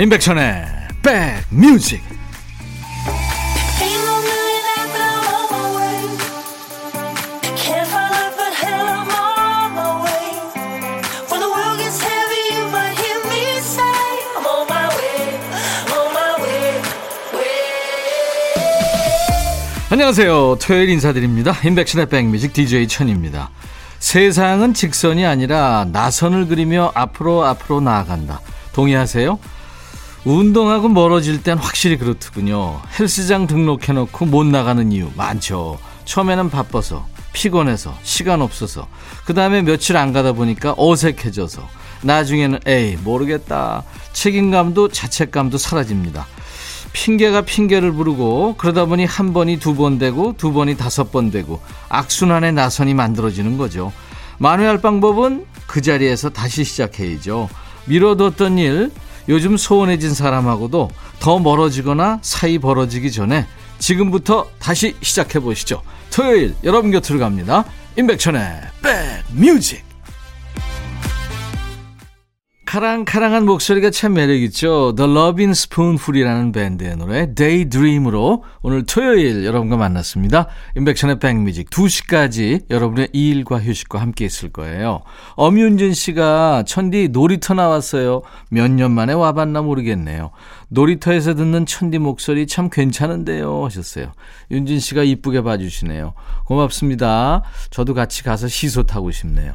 임백천의 백뮤직 안녕하세요. 토요일 인사드립니다. 임백천의 백뮤직 DJ 천입니다. 세상은 직선이 아니라 나선을 그리며 앞으로 앞으로 나아간다. 동의하세요? 운동하고 멀어질 땐 확실히 그렇더군요. 헬스장 등록해놓고 못 나가는 이유 많죠. 처음에는 바빠서, 피곤해서, 시간 없어서, 그 다음에 며칠 안 가다 보니까 어색해져서, 나중에는 에이, 모르겠다. 책임감도 자책감도 사라집니다. 핑계가 핑계를 부르고, 그러다 보니 한 번이 두 번 되고, 두 번이 다섯 번 되고, 악순환의 나선이 만들어지는 거죠. 만회할 방법은 그 자리에서 다시 시작해야죠. 미뤄뒀던 일, 요즘 소원해진 사람하고도 더 멀어지거나 사이 벌어지기 전에 지금부터 다시 시작해 보시죠. 토요일 여러분 곁으로 갑니다. 임백천의 백뮤직 카랑카랑한 목소리가 참 매력있죠. The Loving Spoonful이라는 밴드의 노래 Daydream으로 오늘 토요일 여러분과 만났습니다. 인백션의 백뮤직 2시까지 여러분의 일과 휴식과 함께 있을 거예요. 엄윤진 씨가 천디 놀이터 나왔어요. 몇 년 만에 와봤나 모르겠네요. 놀이터에서 듣는 천디 목소리 참 괜찮은데요 하셨어요. 윤진 씨가 이쁘게 봐주시네요. 고맙습니다. 저도 같이 가서 시소 타고 싶네요.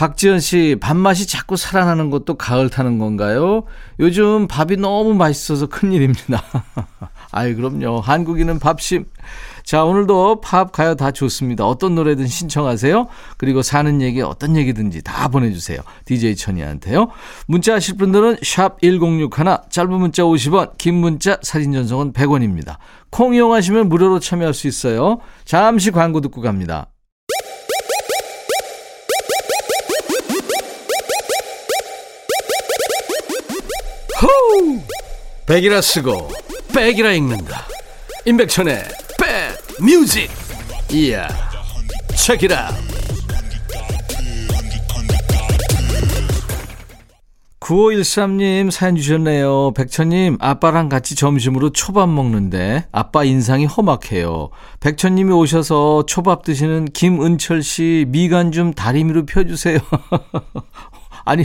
박지현 씨, 밥맛이 자꾸 살아나는 것도 가을 타는 건가요? 요즘 밥이 너무 맛있어서 큰일입니다. 아이, 그럼요. 한국인은 밥심. 자, 오늘도 팝, 가요 다 좋습니다. 어떤 노래든 신청하세요. 그리고 사는 얘기, 어떤 얘기든지 다 보내주세요. DJ 천이한테요. 문자 하실 분들은 샵 1061, 짧은 문자 50원, 긴 문자, 사진 전송은 100원입니다. 콩 이용하시면 무료로 참여할 수 있어요. 잠시 광고 듣고 갑니다. 백이라 쓰고 백이라 읽는다. 임백천의 백 뮤직. 이야. 책이라. 9513님 사연 주셨네요. 백천님, 아빠랑 같이 점심으로 초밥 먹는데 아빠 인상이 험악해요. 백천님이 오셔서 초밥 드시는 김은철 씨 미간 좀 다리미로 펴주세요. 아니,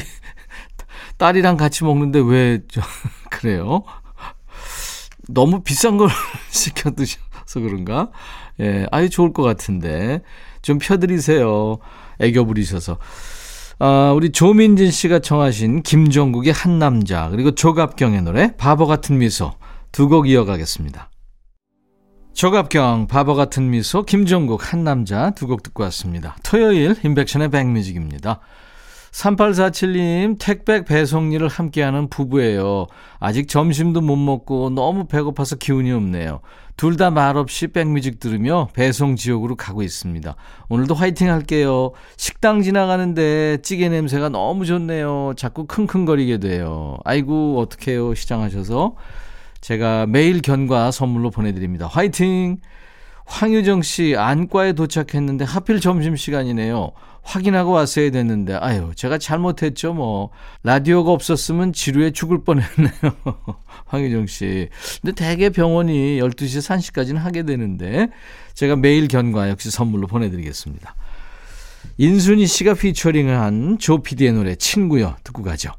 딸이랑 같이 먹는데 왜, 저, 그래요? 너무 비싼 걸 시켜 드셔서 그런가? 예, 아유, 좋을 것 같은데. 좀 펴드리세요. 애교 부리셔서. 아, 우리 조민진 씨가 청하신 김종국의 한 남자, 그리고 조갑경의 노래, 바보 같은 미소. 두 곡 이어가겠습니다. 조갑경, 바보 같은 미소, 김종국, 한 남자 두 곡 듣고 왔습니다. 토요일, 인백션의 백뮤직입니다. 3847님, 택배 배송 일을 함께하는 부부예요. 아직 점심도 못 먹고 너무 배고파서 기운이 없네요. 둘 다 말없이 백뮤직 들으며 배송 지역으로 가고 있습니다. 오늘도 화이팅 할게요. 식당 지나가는데 찌개 냄새가 너무 좋네요. 자꾸 킁킁거리게 돼요. 아이고, 어떡해요. 시장하셔서. 제가 매일 견과 선물로 보내드립니다. 화이팅! 황유정 씨, 안과에 도착했는데 하필 점심 시간이네요. 확인하고 왔어야 됐는데, 아유, 제가 잘못했죠, 뭐. 라디오가 없었으면 지루해 죽을 뻔 했네요. 황유정 씨. 근데 대개 병원이 12시 3시까지는 하게 되는데, 제가 매일 견과 역시 선물로 보내드리겠습니다. 인순이 씨가 피처링을 한 조피디의 노래, 친구요. 듣고 가죠.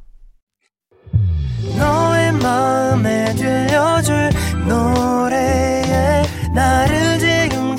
너의 마음에 들려줄 노래에 나를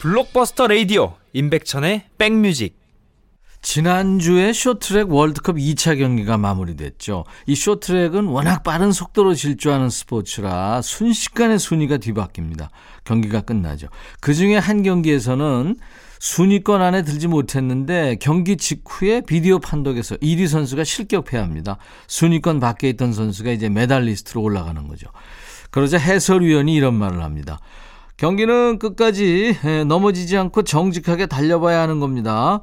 블록버스터 레이디오 임백천의 백뮤직 지난주에 쇼트랙 월드컵 2차 경기가 마무리됐죠. 이 쇼트랙은 워낙 빠른 속도로 질주하는 스포츠라 순식간에 순위가 뒤바뀝니다. 경기가 끝나죠. 그 중에 한 경기에서는 순위권 안에 들지 못했는데 경기 직후에 비디오 판독에서 1위 선수가 실격패합니다. 순위권 밖에 있던 선수가 이제 메달리스트로 올라가는 거죠. 그러자 해설위원이 이런 말을 합니다. 경기는 끝까지 넘어지지 않고 정직하게 달려봐야 하는 겁니다.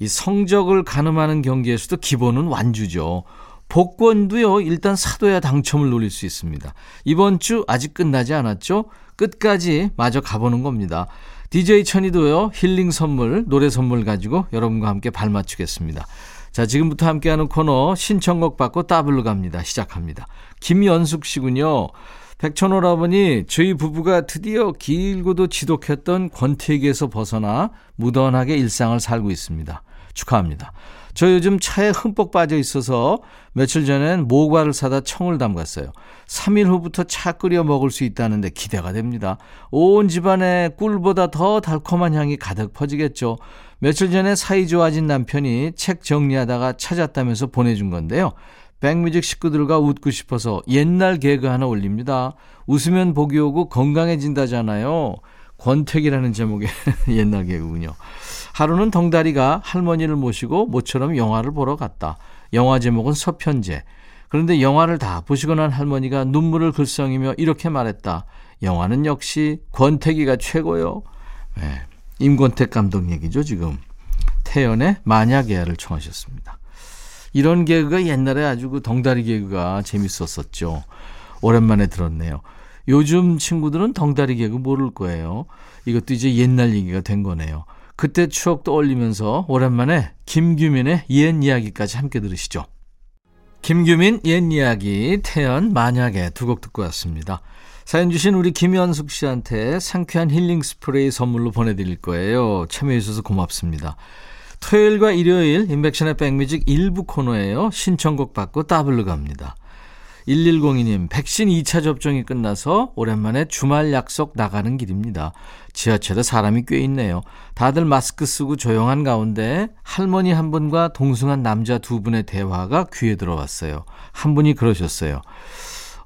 이 성적을 가늠하는 경기에서도 기본은 완주죠. 복권도요, 일단 사둬야 당첨을 노릴 수 있습니다. 이번 주 아직 끝나지 않았죠? 끝까지 마저 가보는 겁니다. DJ 천이도요, 힐링 선물, 노래 선물 가지고 여러분과 함께 발 맞추겠습니다. 자, 지금부터 함께하는 코너 신청곡 받고 따블로 갑니다. 시작합니다. 김연숙 씨군요. 백천오라버니, 저희 부부가 드디어 길고도 지독했던 권태기에서 벗어나 무던하게 일상을 살고 있습니다. 축하합니다. 저 요즘 차에 흠뻑 빠져 있어서 며칠 전엔 모과를 사다 청을 담갔어요. 3일 후부터 차 끓여 먹을 수 있다는데 기대가 됩니다. 온 집안에 꿀보다 더 달콤한 향이 가득 퍼지겠죠. 며칠 전에 사이 좋아진 남편이 책 정리하다가 찾았다면서 보내준 건데요. 백뮤직 식구들과 웃고 싶어서 옛날 개그 하나 올립니다. 웃으면 복이 오고 건강해진다잖아요. 권택이라는 제목의 옛날 개그군요. 하루는 덩다리가 할머니를 모시고 모처럼 영화를 보러 갔다. 영화 제목은 서편제. 그런데 영화를 다 보시고 난 할머니가 눈물을 글썽이며 이렇게 말했다. 영화는 역시 권태기가 최고요. 네, 임권택 감독 얘기죠, 지금. 태연의 만약에야를 청하셨습니다. 이런 개그가 옛날에 아주 그 덩다리 개그가 재밌었었죠. 오랜만에 들었네요. 요즘 친구들은 덩다리 개그 모를 거예요. 이것도 이제 옛날 얘기가 된 거네요. 그때 추억 떠올리면서 오랜만에 김규민의 옛 이야기까지 함께 들으시죠. 김규민 옛 이야기 태연 만약에 두 곡 듣고 왔습니다. 사연 주신 우리 김현숙 씨한테 상쾌한 힐링 스프레이 선물로 보내드릴 거예요. 참여해 주셔서 고맙습니다. 토요일과 일요일 인백션의 백뮤직 일부 코너예요. 신청곡 받고 따블로 갑니다. 1102님, 백신 2차 접종이 끝나서 오랜만에 주말 약속 나가는 길입니다. 지하철에 사람이 꽤 있네요. 다들 마스크 쓰고 조용한 가운데 할머니 한 분과 동승한 남자 두 분의 대화가 귀에 들어왔어요. 한 분이 그러셨어요.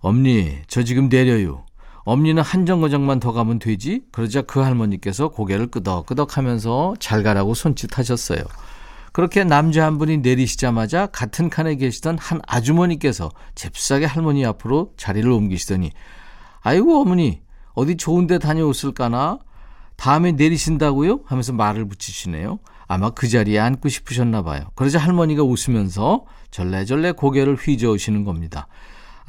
엄니, 저 지금 내려요. 엄니는 한 정거장만 더 가면 되지? 그러자 그 할머니께서 고개를 끄덕끄덕 하면서 잘 가라고 손짓하셨어요. 그렇게 남자 한 분이 내리시자마자 같은 칸에 계시던 한 아주머니께서 잽싸게 할머니 앞으로 자리를 옮기시더니 아이고 어머니 어디 좋은 데 다녀오실까나? 다음에 내리신다고요? 하면서 말을 붙이시네요. 아마 그 자리에 앉고 싶으셨나 봐요. 그러자 할머니가 웃으면서 절레절레 고개를 휘저으시는 겁니다.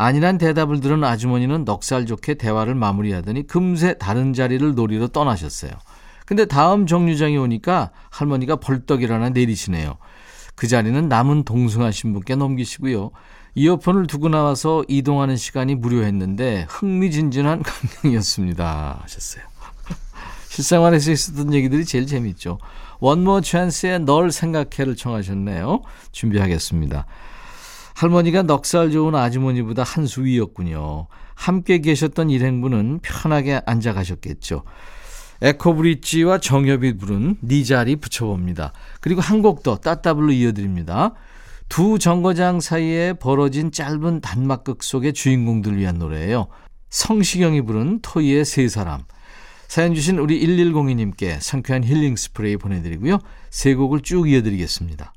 아니란 대답을 들은 아주머니는 넉살 좋게 대화를 마무리하더니 금세 다른 자리를 노리러 떠나셨어요. 근데 다음 정류장에 오니까 할머니가 벌떡 일어나 내리시네요. 그 자리는 남은 동승하 신 분께 넘기시고요. 이어폰을 두고 나와서 이동하는 시간이 무료했는데 흥미진진한 감명이었습니다. 하셨어요. 실생활에서 있었던 얘기들이 제일 재밌죠. 원모 찬스의 널 생각해를 청하셨네요. 준비하겠습니다. 할머니가 넉살 좋은 아주머니보다 한 수 위였군요. 함께 계셨던 일행분은 편하게 앉아 가셨겠죠. 에코브릿지와 정엽이 부른 네 자리 붙여봅니다. 그리고 한 곡 더 따따블로 이어드립니다. 두 정거장 사이에 벌어진 짧은 단막극 속의 주인공들 위한 노래예요. 성시경이 부른 토이의 세 사람. 사연 주신 우리 1102님께 상쾌한 힐링 스프레이 보내드리고요. 세 곡을 쭉 이어드리겠습니다.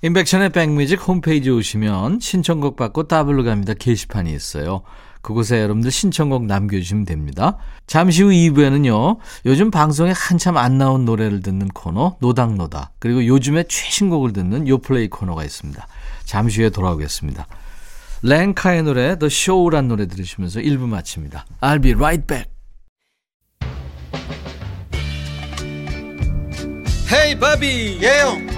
인백션의 백뮤직 홈페이지 오시면 신청곡 받고 따블로 갑니다. 게시판이 있어요. 그곳에 여러분들 신청곡 남겨주시면 됩니다. 잠시 후 2부에는요, 요즘 방송에 한참 안 나온 노래를 듣는 코너, 노닥노닥, 그리고 요즘에 최신곡을 듣는 요플레이 코너가 있습니다. 잠시 후에 돌아오겠습니다. 랭카의 노래, The Show란 노래 들으시면서 1부 마칩니다. I'll be right back. 헤이 바비 예영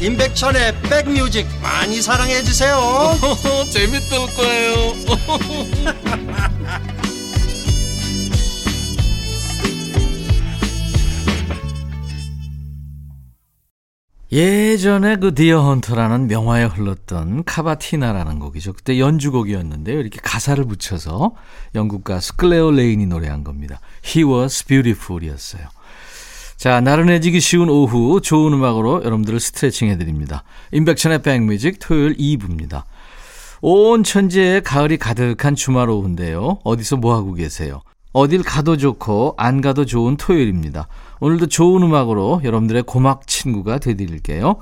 임백천의 백뮤직 많이 사랑해 주세요. 재밌을 거예요. 예전에 그 디어 헌터라는 명화에 흘렀던 카바티나라는 곡이죠. 그때 연주곡이었는데요. 이렇게 가사를 붙여서 영국 가수 클레오 레인이 노래한 겁니다. He was beautiful이었어요. 자, 나른해지기 쉬운 오후 좋은 음악으로 여러분들을 스트레칭 해드립니다. 임백천의 백뮤직 토요일 2부입니다. 온 천지에 가을이 가득한 주말 오후인데요. 어디서 뭐하고 계세요? 어딜 가도 좋고 안 가도 좋은 토요일입니다. 오늘도 좋은 음악으로 여러분들의 고막 친구가 되드릴게요.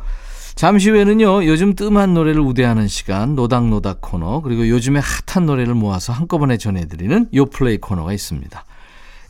잠시 후에는요, 요즘 뜸한 노래를 우대하는 시간, 노닥노닥 코너, 그리고 요즘에 핫한 노래를 모아서 한꺼번에 전해드리는 요플레이 코너가 있습니다.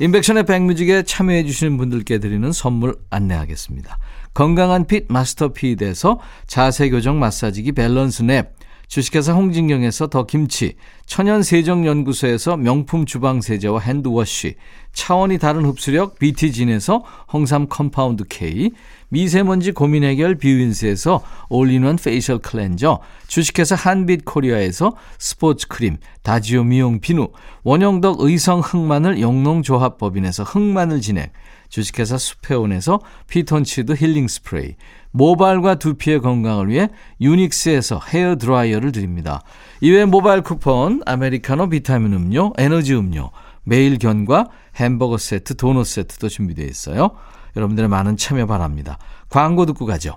인백션의 백뮤직에 참여해 주시는 분들께 드리는 선물 안내하겠습니다. 건강한 핏 마스터 핏에서 자세교정 마사지기 밸런스 냅, 주식회사 홍진경에서 더 김치, 천연세정연구소에서 명품 주방세제와 hand wash, 차원이 다른 흡수력 BT진에서 홍삼 compound K, 미세먼지 고민 해결 뷰인스에서 all-in-one facial cleanser, 주식회사 한빛 코리아에서 스포츠 크림, 다지오 미용 비누, 원형덕 의성 흑마늘 영농조합법인에서 흑마늘 진액, 주식회사 수페온에서 피톤치드 힐링 스프레이, 모발과 두피의 건강을 위해 유닉스에서 헤어 드라이어를 드립니다. 이외 모바일 쿠폰, 아메리카노 비타민 음료, 에너지 음료, 매일 견과 햄버거 세트, 도넛 세트도 준비되어 있어요. 여러분들의 많은 참여 바랍니다. 광고 듣고 가죠.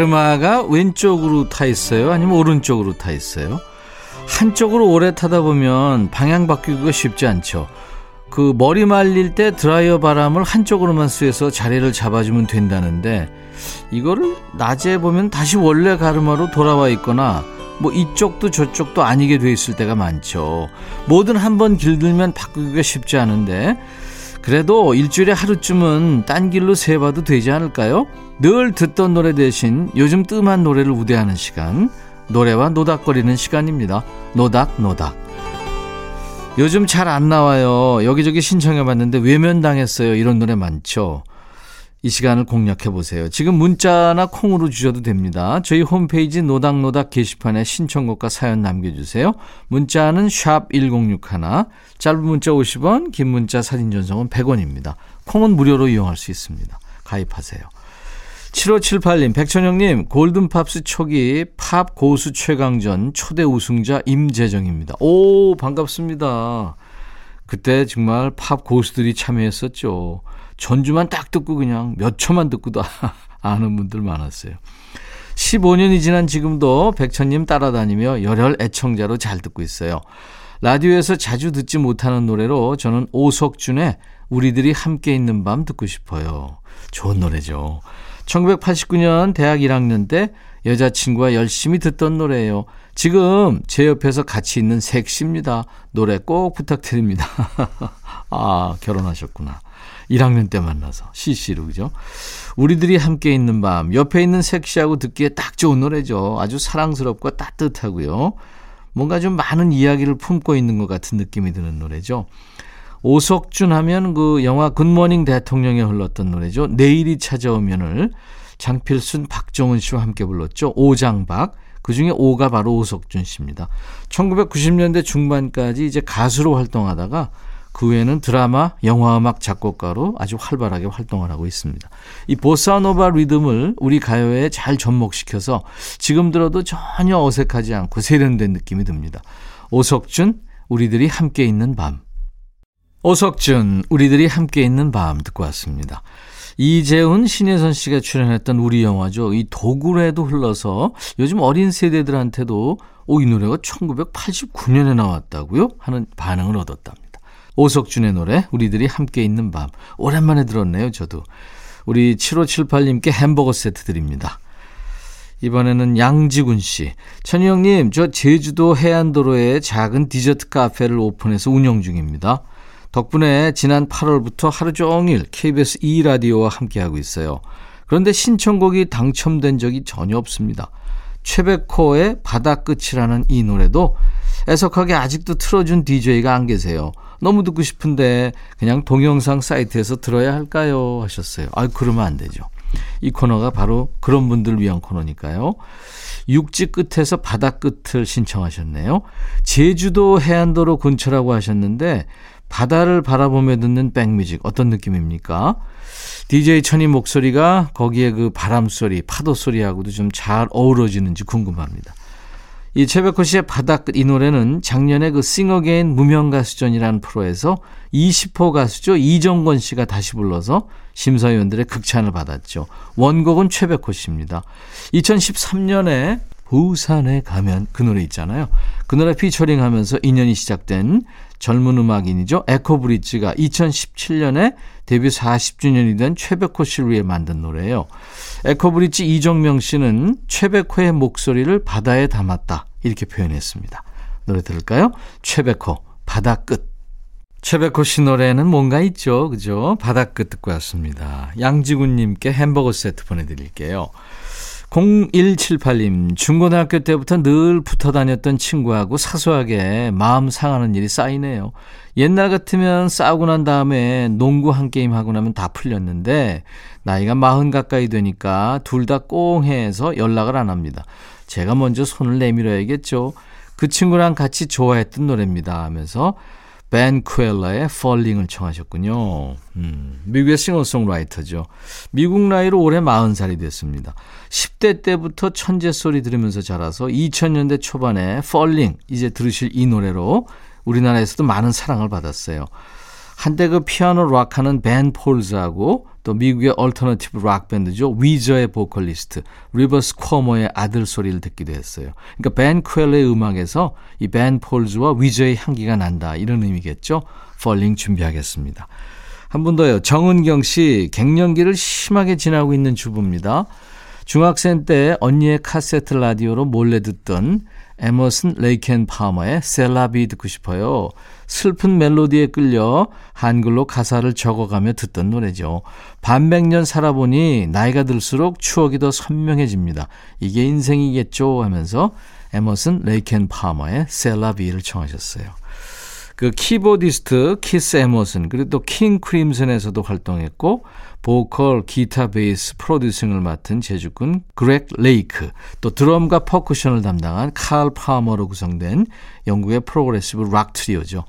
가르마가 왼쪽으로 타 있어요? 아니면 오른쪽으로 타 있어요? 한쪽으로 오래 타다 보면 방향 바뀌기가 쉽지 않죠. 그 머리 말릴 때 드라이어 바람을 한쪽으로만 쐬서 자리를 잡아주면 된다는데 이거를 낮에 보면 다시 원래 가르마로 돌아와 있거나 뭐 이쪽도 저쪽도 아니게 돼 있을 때가 많죠. 뭐든 한번 길들면 바꾸기가 쉽지 않은데 그래도 일주일에 하루쯤은 딴 길로 세봐도 되지 않을까요? 늘 듣던 노래 대신 요즘 뜸한 노래를 우대하는 시간 노래와 노닥거리는 시간입니다. 노닥노닥 요즘 잘 안 나와요. 여기저기 신청해봤는데 외면당했어요. 이런 노래 많죠. 이 시간을 공략해 보세요. 지금 문자나 콩으로 주셔도 됩니다. 저희 홈페이지 노닥노닥 게시판에 신청곡과 사연 남겨주세요. 문자는 샵 1061, 짧은 문자 50원, 긴 문자 사진 전송은 100원입니다. 콩은 무료로 이용할 수 있습니다. 가입하세요. 7578님, 백천영님, 골든팝스 초기 팝 고수 최강전 초대 우승자 임재정입니다. 오, 반갑습니다. 그때 정말 팝 고수들이 참여했었죠. 전주만 딱 듣고 그냥 몇 초만 듣고도 아는 분들 많았어요. 15년이 지난 지금도 백천님 따라다니며 열혈 애청자로 잘 듣고 있어요. 라디오에서 자주 듣지 못하는 노래로 저는 오석준의 우리들이 함께 있는 밤 듣고 싶어요. 좋은 노래죠. 1989년 대학 1학년 때 여자친구와 열심히 듣던 노래예요. 지금 제 옆에서 같이 있는 섹시입니다. 노래 꼭 부탁드립니다. 아, 결혼하셨구나. 1학년 때 만나서 CC로 그죠? 우리들이 함께 있는 밤 옆에 있는 섹시하고 듣기에 딱 좋은 노래죠. 아주 사랑스럽고 따뜻하고요. 뭔가 좀 많은 이야기를 품고 있는 것 같은 느낌이 드는 노래죠. 오석준 하면 그 영화 굿모닝 대통령에 흘렀던 노래죠. 내일이 찾아오면을 장필순, 박정은 씨와 함께 불렀죠. 오장박. 그 중에 오가 바로 오석준 씨입니다. 1990년대 중반까지 이제 가수로 활동하다가 그 후에는 드라마, 영화음악 작곡가로 아주 활발하게 활동을 하고 있습니다. 이 보사노바 리듬을 우리 가요에 잘 접목시켜서 지금 들어도 전혀 어색하지 않고 세련된 느낌이 듭니다. 오석준, 우리들이 함께 있는 밤. 오석준, 우리들이 함께 있는 밤 듣고 왔습니다. 이재훈, 신혜선 씨가 출연했던 우리 영화죠. 이 도굴에도 흘러서 요즘 어린 세대들한테도 오, 이 노래가 1989년에 나왔다고요? 하는 반응을 얻었답니다. 오석준의 노래, 우리들이 함께 있는 밤. 오랜만에 들었네요, 저도. 우리 7578님께 햄버거 세트 드립니다. 이번에는 양지군 씨. 천희형님, 저 제주도 해안도로에 작은 디저트 카페를 오픈해서 운영 중입니다. 덕분에 지난 8월부터 하루 종일 KBS 2라디오와 함께하고 있어요. 그런데 신청곡이 당첨된 적이 전혀 없습니다. 최백호의 바다 끝이라는 이 노래도 애석하게 아직도 틀어준 DJ가 안 계세요. 너무 듣고 싶은데 그냥 동영상 사이트에서 들어야 할까요? 하셨어요. 아, 그러면 안 되죠. 이 코너가 바로 그런 분들 위한 코너니까요. 육지 끝에서 바다 끝을 신청하셨네요. 제주도 해안도로 근처라고 하셨는데 바다를 바라보며 듣는 백뮤직 어떤 느낌입니까? DJ 천이 목소리가 거기에 그 바람 소리, 파도 소리하고도 좀 잘 어우러지는지 궁금합니다. 이 최백호 씨의 바다끝 이 노래는 작년에 그 싱어게인 무명가수전이라는 프로에서 20호 가수죠. 이정권 씨가 다시 불러서 심사위원들의 극찬을 받았죠. 원곡은 최백호 씨입니다. 2013년에 부산에 가면 그 노래 있잖아요. 그 노래 피처링 하면서 인연이 시작된 젊은 음악인이죠. 에코브릿지가 2017년에 데뷔 40주년이 된 최백호 씨를 위해 만든 노래예요. 에코브릿지 이정명 씨는 최백호의 목소리를 바다에 담았다. 이렇게 표현했습니다. 노래 들을까요? 최백호, 바다 끝. 최백호 씨 노래는 뭔가 있죠. 그죠? 바다 끝 듣고 왔습니다. 양지군님께 햄버거 세트 보내드릴게요. 0178님, 중고등학교 때부터 늘 붙어 다녔던 친구하고 사소하게 마음 상하는 일이 쌓이네요. 옛날 같으면 싸우고 난 다음에 농구 한 게임 하고 나면 다 풀렸는데, 나이가 마흔 가까이 되니까 둘 다 꽁해서 연락을 안 합니다. 제가 먼저 손을 내밀어야겠죠. 그 친구랑 같이 좋아했던 노래입니다 하면서 벤 쿠엘라의 Falling을 청하셨군요. 음, 미국의 싱어송라이터죠. 미국 나이로 올해 40살이 됐습니다. 10대 때부터 천재 소리 들으면서 자라서 2000년대 초반에 Falling 이제 들으실 이 노래로 우리나라에서도 많은 사랑을 받았어요. 한때 그 피아노 rock하는 벤 폴즈하고 또 미국의 alternative rock 밴드죠. 위저의 보컬리스트 리버스 쿼모의 아류 소리를 듣기도 했어요. 그러니까 벤 퀠러의 음악에서 이 벤 폴즈와 위저의 향기가 난다 이런 의미겠죠. Falling 준비하겠습니다. 한 분 더요. 정은경 씨 갱년기를 심하게 지나고 있는 주부입니다. 중학생 때 언니의 카세트 라디오로 몰래 듣던 에머슨 레이크 앤 파머의 C'est la vie 듣고 싶어요. 슬픈 멜로디에 끌려 한글로 가사를 적어가며 듣던 노래죠. 반백년 살아보니 나이가 들수록 추억이 더 선명해집니다. 이게 인생이겠죠 하면서 에머슨 레이켄 파머의 셀라비를 청하셨어요. 그 키보디스트 키스 에머슨 그리고 또 킹 크림슨에서도 활동했고 보컬, 기타, 베이스, producing을 맡은 재주꾼 그렉 레이크, 또 드럼과 퍼커션을 담당한 칼 파머로 구성된 영국의 progressive rock 트리오죠.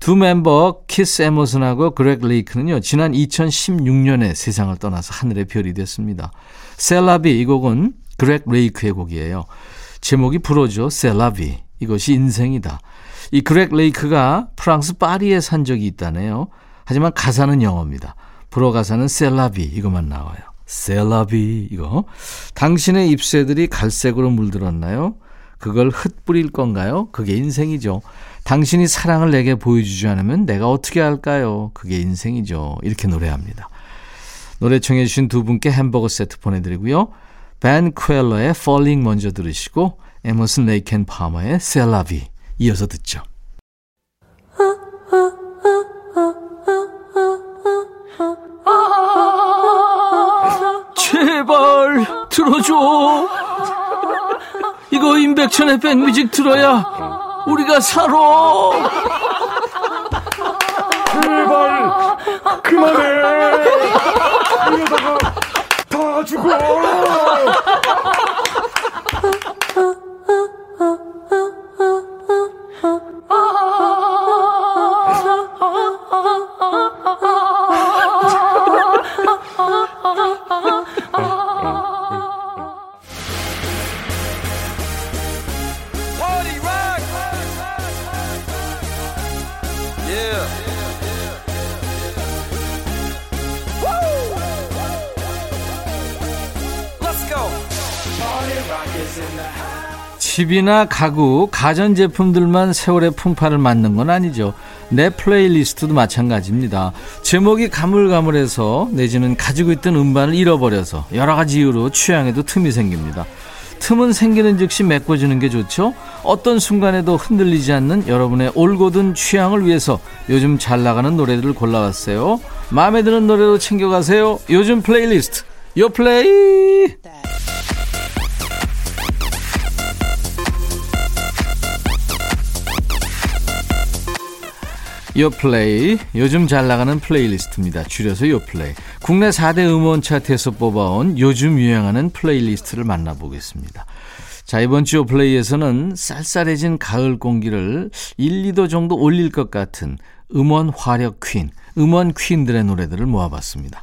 두 멤버 키스 에머슨하고 그렉 레이크는요. 지난 2016년에 세상을 떠나서 하늘의 별이 됐습니다. C'est la vie 이 곡은 그렉 레이크의 곡이에요. 제목이 불어죠. C'est la vie. 이것이 인생이다. 이 그렉 레이크가 프랑스 파리에 산 적이 있다네요. 하지만 가사는 영어입니다. 불어 가사는 C'est la vie 이것만 나와요. C'est la vie 이거. 당신의 잎새들이 갈색으로 물들었나요? 그걸 흩뿌릴 건가요? 그게 인생이죠. 당신이 사랑을 내게 보여주지 않으면 내가 어떻게 할까요? 그게 인생이죠. 이렇게 노래합니다. 노래 청해 주신 두 분께 햄버거 세트 보내드리고요. 벤 퀘일러의 Falling 먼저 들으시고 에머슨 레이켄 파머의 셀라비 이어서 듣죠. 들어줘. 이거 임백천의 백뮤직 들어야 우리가 살아. 제발 그만해. 집이나 가구, 가전제품들만 세월의 풍파를 맞는 건 아니죠. 내 playlist도 마찬가지입니다. 제목이 가물가물해서 내지는 가지고 있던 음반을 잃어버려서 여러 가지 이유로 취향에도 틈이 생깁니다. 틈은 생기는 즉시 메꿔주는 게 좋죠. 어떤 순간에도 흔들리지 않는 여러분의 올곧은 취향을 위해서 요즘 잘 나가는 노래들을 골라왔어요. 마음에 드는 노래로 챙겨가세요. 요즘 플레이리스트 요 플레이 요플레이 요즘 잘 나가는 playlist입니다. 줄여서 요플레이 국내 4대 음원 차트에서 뽑아온 요즘 유행하는 playlist를 만나보겠습니다. 자 이번 주 요플레이에서는 쌀쌀해진 가을 공기를 1, 2도 정도 올릴 것 같은 음원 화력 퀸, 음원 퀸들의 노래들을 모아봤습니다.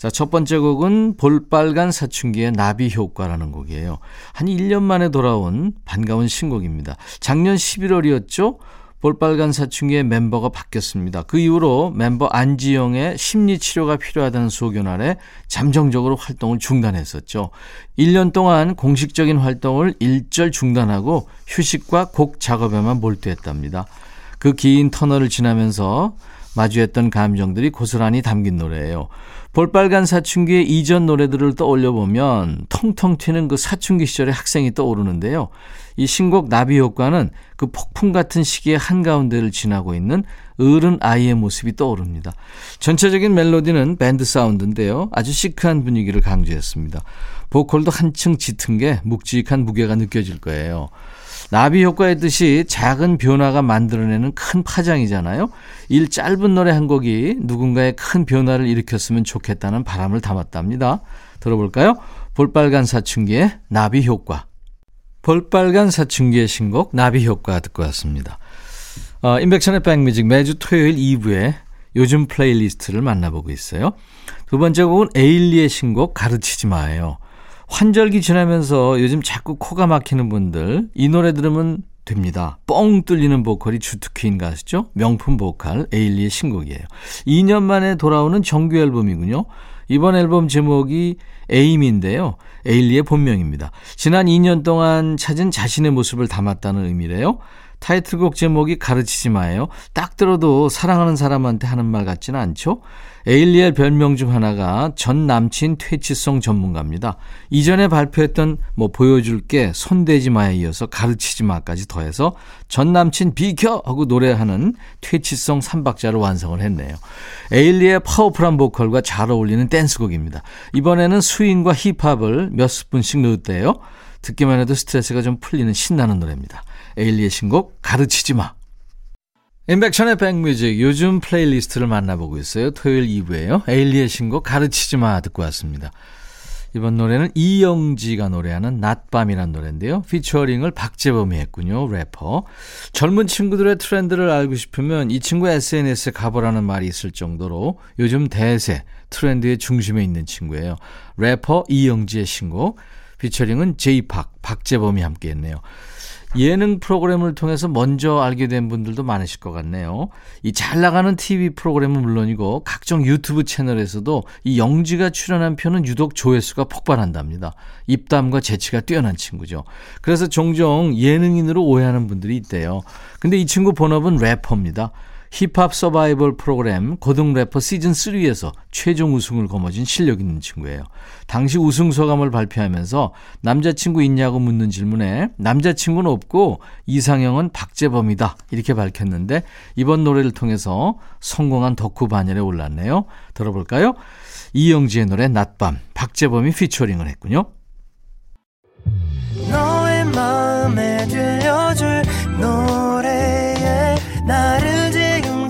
자, 첫 번째 곡은 볼빨간 사춘기의 나비 효과라는 곡이에요. 한 1년 만에 돌아온 반가운 신곡입니다. 작년 11월이었죠? 볼빨간 사춘기의 멤버가 바뀌었습니다. 그 이후로 멤버 안지영의 심리 치료가 필요하다는 소견 아래 잠정적으로 활동을 중단했었죠. 1년 동안 공식적인 활동을 일절 중단하고 휴식과 곡 작업에만 몰두했답니다. 그 긴 터널을 지나면서 마주했던 감정들이 고스란히 담긴 노래예요. 볼빨간 사춘기의 이전 노래들을 떠올려 보면 통통 튀는 그 사춘기 시절의 학생이 떠오르는데요. 이 신곡 나비 효과는 그 폭풍 같은 시기의 한가운데를 지나고 있는 어른 아이의 모습이 떠오릅니다. 전체적인 멜로디는 밴드 사운드인데요. 아주 시크한 분위기를 강조했습니다. 보컬도 한층 짙은 게 묵직한 무게가 느껴질 거예요. 나비 효과의 뜻이 작은 변화가 만들어내는 큰 파장이잖아요. 이 짧은 노래 한 곡이 누군가의 큰 변화를 일으켰으면 좋겠다는 바람을 담았답니다. 들어볼까요? 볼빨간 사춘기의 나비 효과. 볼빨간 사춘기의 신곡 나비 효과 듣고 왔습니다. 어, 임백천의 백뮤직 매주 토요일 2부에 요즘 playlist를 만나보고 있어요. 두 번째 곡은 에일리의 신곡 가르치지 마예요. 환절기 지나면서 요즘 자꾸 코가 막히는 분들 이 노래 들으면 됩니다. 뻥 뚫리는 보컬이 주특기인 가수죠. 명품 보컬 에일리의 신곡이에요. 2년 만에 돌아오는 정규 앨범이군요. 이번 앨범 제목이 에임인데요. 에일리의 본명입니다. 지난 2년 동안 찾은 자신의 모습을 담았다는 의미래요. 타이틀곡 제목이 가르치지 마예요. 딱 들어도 사랑하는 사람한테 하는 말 같지는 않죠? 에일리의 별명 중 하나가 전 남친 퇴치성 전문가입니다. 이전에 발표했던 뭐 보여줄게 손대지 마에 이어서 가르치지 마까지 더해서 전 남친 비켜 하고 노래하는 퇴치성 3박자를 완성을 했네요. 에일리의 파워풀한 보컬과 잘 어울리는 댄스곡입니다. 이번에는 스윙과 힙합을 몇 스푼씩 넣었대요. 듣기만 해도 스트레스가 좀 풀리는 신나는 노래입니다. 에일리의 신곡 가르치지 마. 임백천의 백뮤직 요즘 playlist를 만나보고 있어요. 토요일 2부에요. 에일리의 신곡 가르치지 마 듣고 왔습니다. 이번 노래는 이영지가 노래하는 낮밤이란 노래인데요. featuring을 박재범이 했군요. 래퍼. 젊은 친구들의 트렌드를 알고 싶으면 이 친구 SNS에 가보라는 말이 있을 정도로 요즘 대세 트렌드의 중심에 있는 친구예요. 래퍼 이영지의 신곡. featuring은 제이팍, 박재범이 함께 했네요. 예능 프로그램을 통해서 먼저 알게 된 분들도 많으실 것 같네요. 이 잘 나가는 TV 프로그램은 물론이고 각종 유튜브 채널에서도 이 영지가 출연한 편은 유독 조회수가 폭발한답니다. 입담과 재치가 뛰어난 친구죠. 그래서 종종 예능인으로 오해하는 분들이 있대요. 근데 이 친구 본업은 래퍼입니다. 힙합 서바이벌 프로그램 고등 래퍼 시즌 3에서 최종 우승을 거머쥔 실력 있는 친구예요. 당시 우승 소감을 발표하면서 남자친구 있냐고 묻는 질문에 남자친구는 없고 이상형은 박재범이다 이렇게 밝혔는데 이번 노래를 통해서 성공한 덕후 반열에 올랐네요. 들어볼까요? 이영지의 노래 낮밤 박재범이 피처링을 했군요. 너의 마음에 들려줄 노래에 나를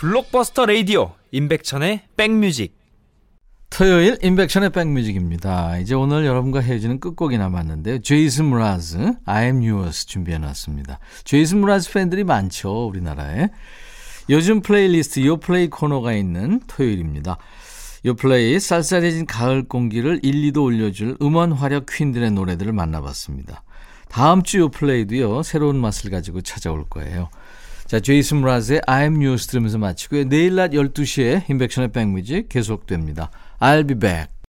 블록버스터 레이디오 임백천의 백뮤직 토요일 임백천의 백뮤직입니다. 이제 오늘 여러분과 헤어지는 끝곡이 남았는데요. 제이슨 므라즈, I'm Yours 준비해놨습니다. 제이슨 므라즈 팬들이 많죠, 우리나라에. 요즘 플레이리스트 요플레이 코너가 있는 토요일입니다. 요플레이 쌀쌀해진 가을 공기를 1, 2도 올려줄 음원 화력 퀸들의 노래들을 만나봤습니다. 다음 주 요플레이도요, 새로운 맛을 가지고 찾아올 거예요. 자, 제이슨 무라즈의 I'm Yours 들으면서 마치고요. 내일 낮 12시에 인백션의 백뮤직 계속됩니다. I'll be back.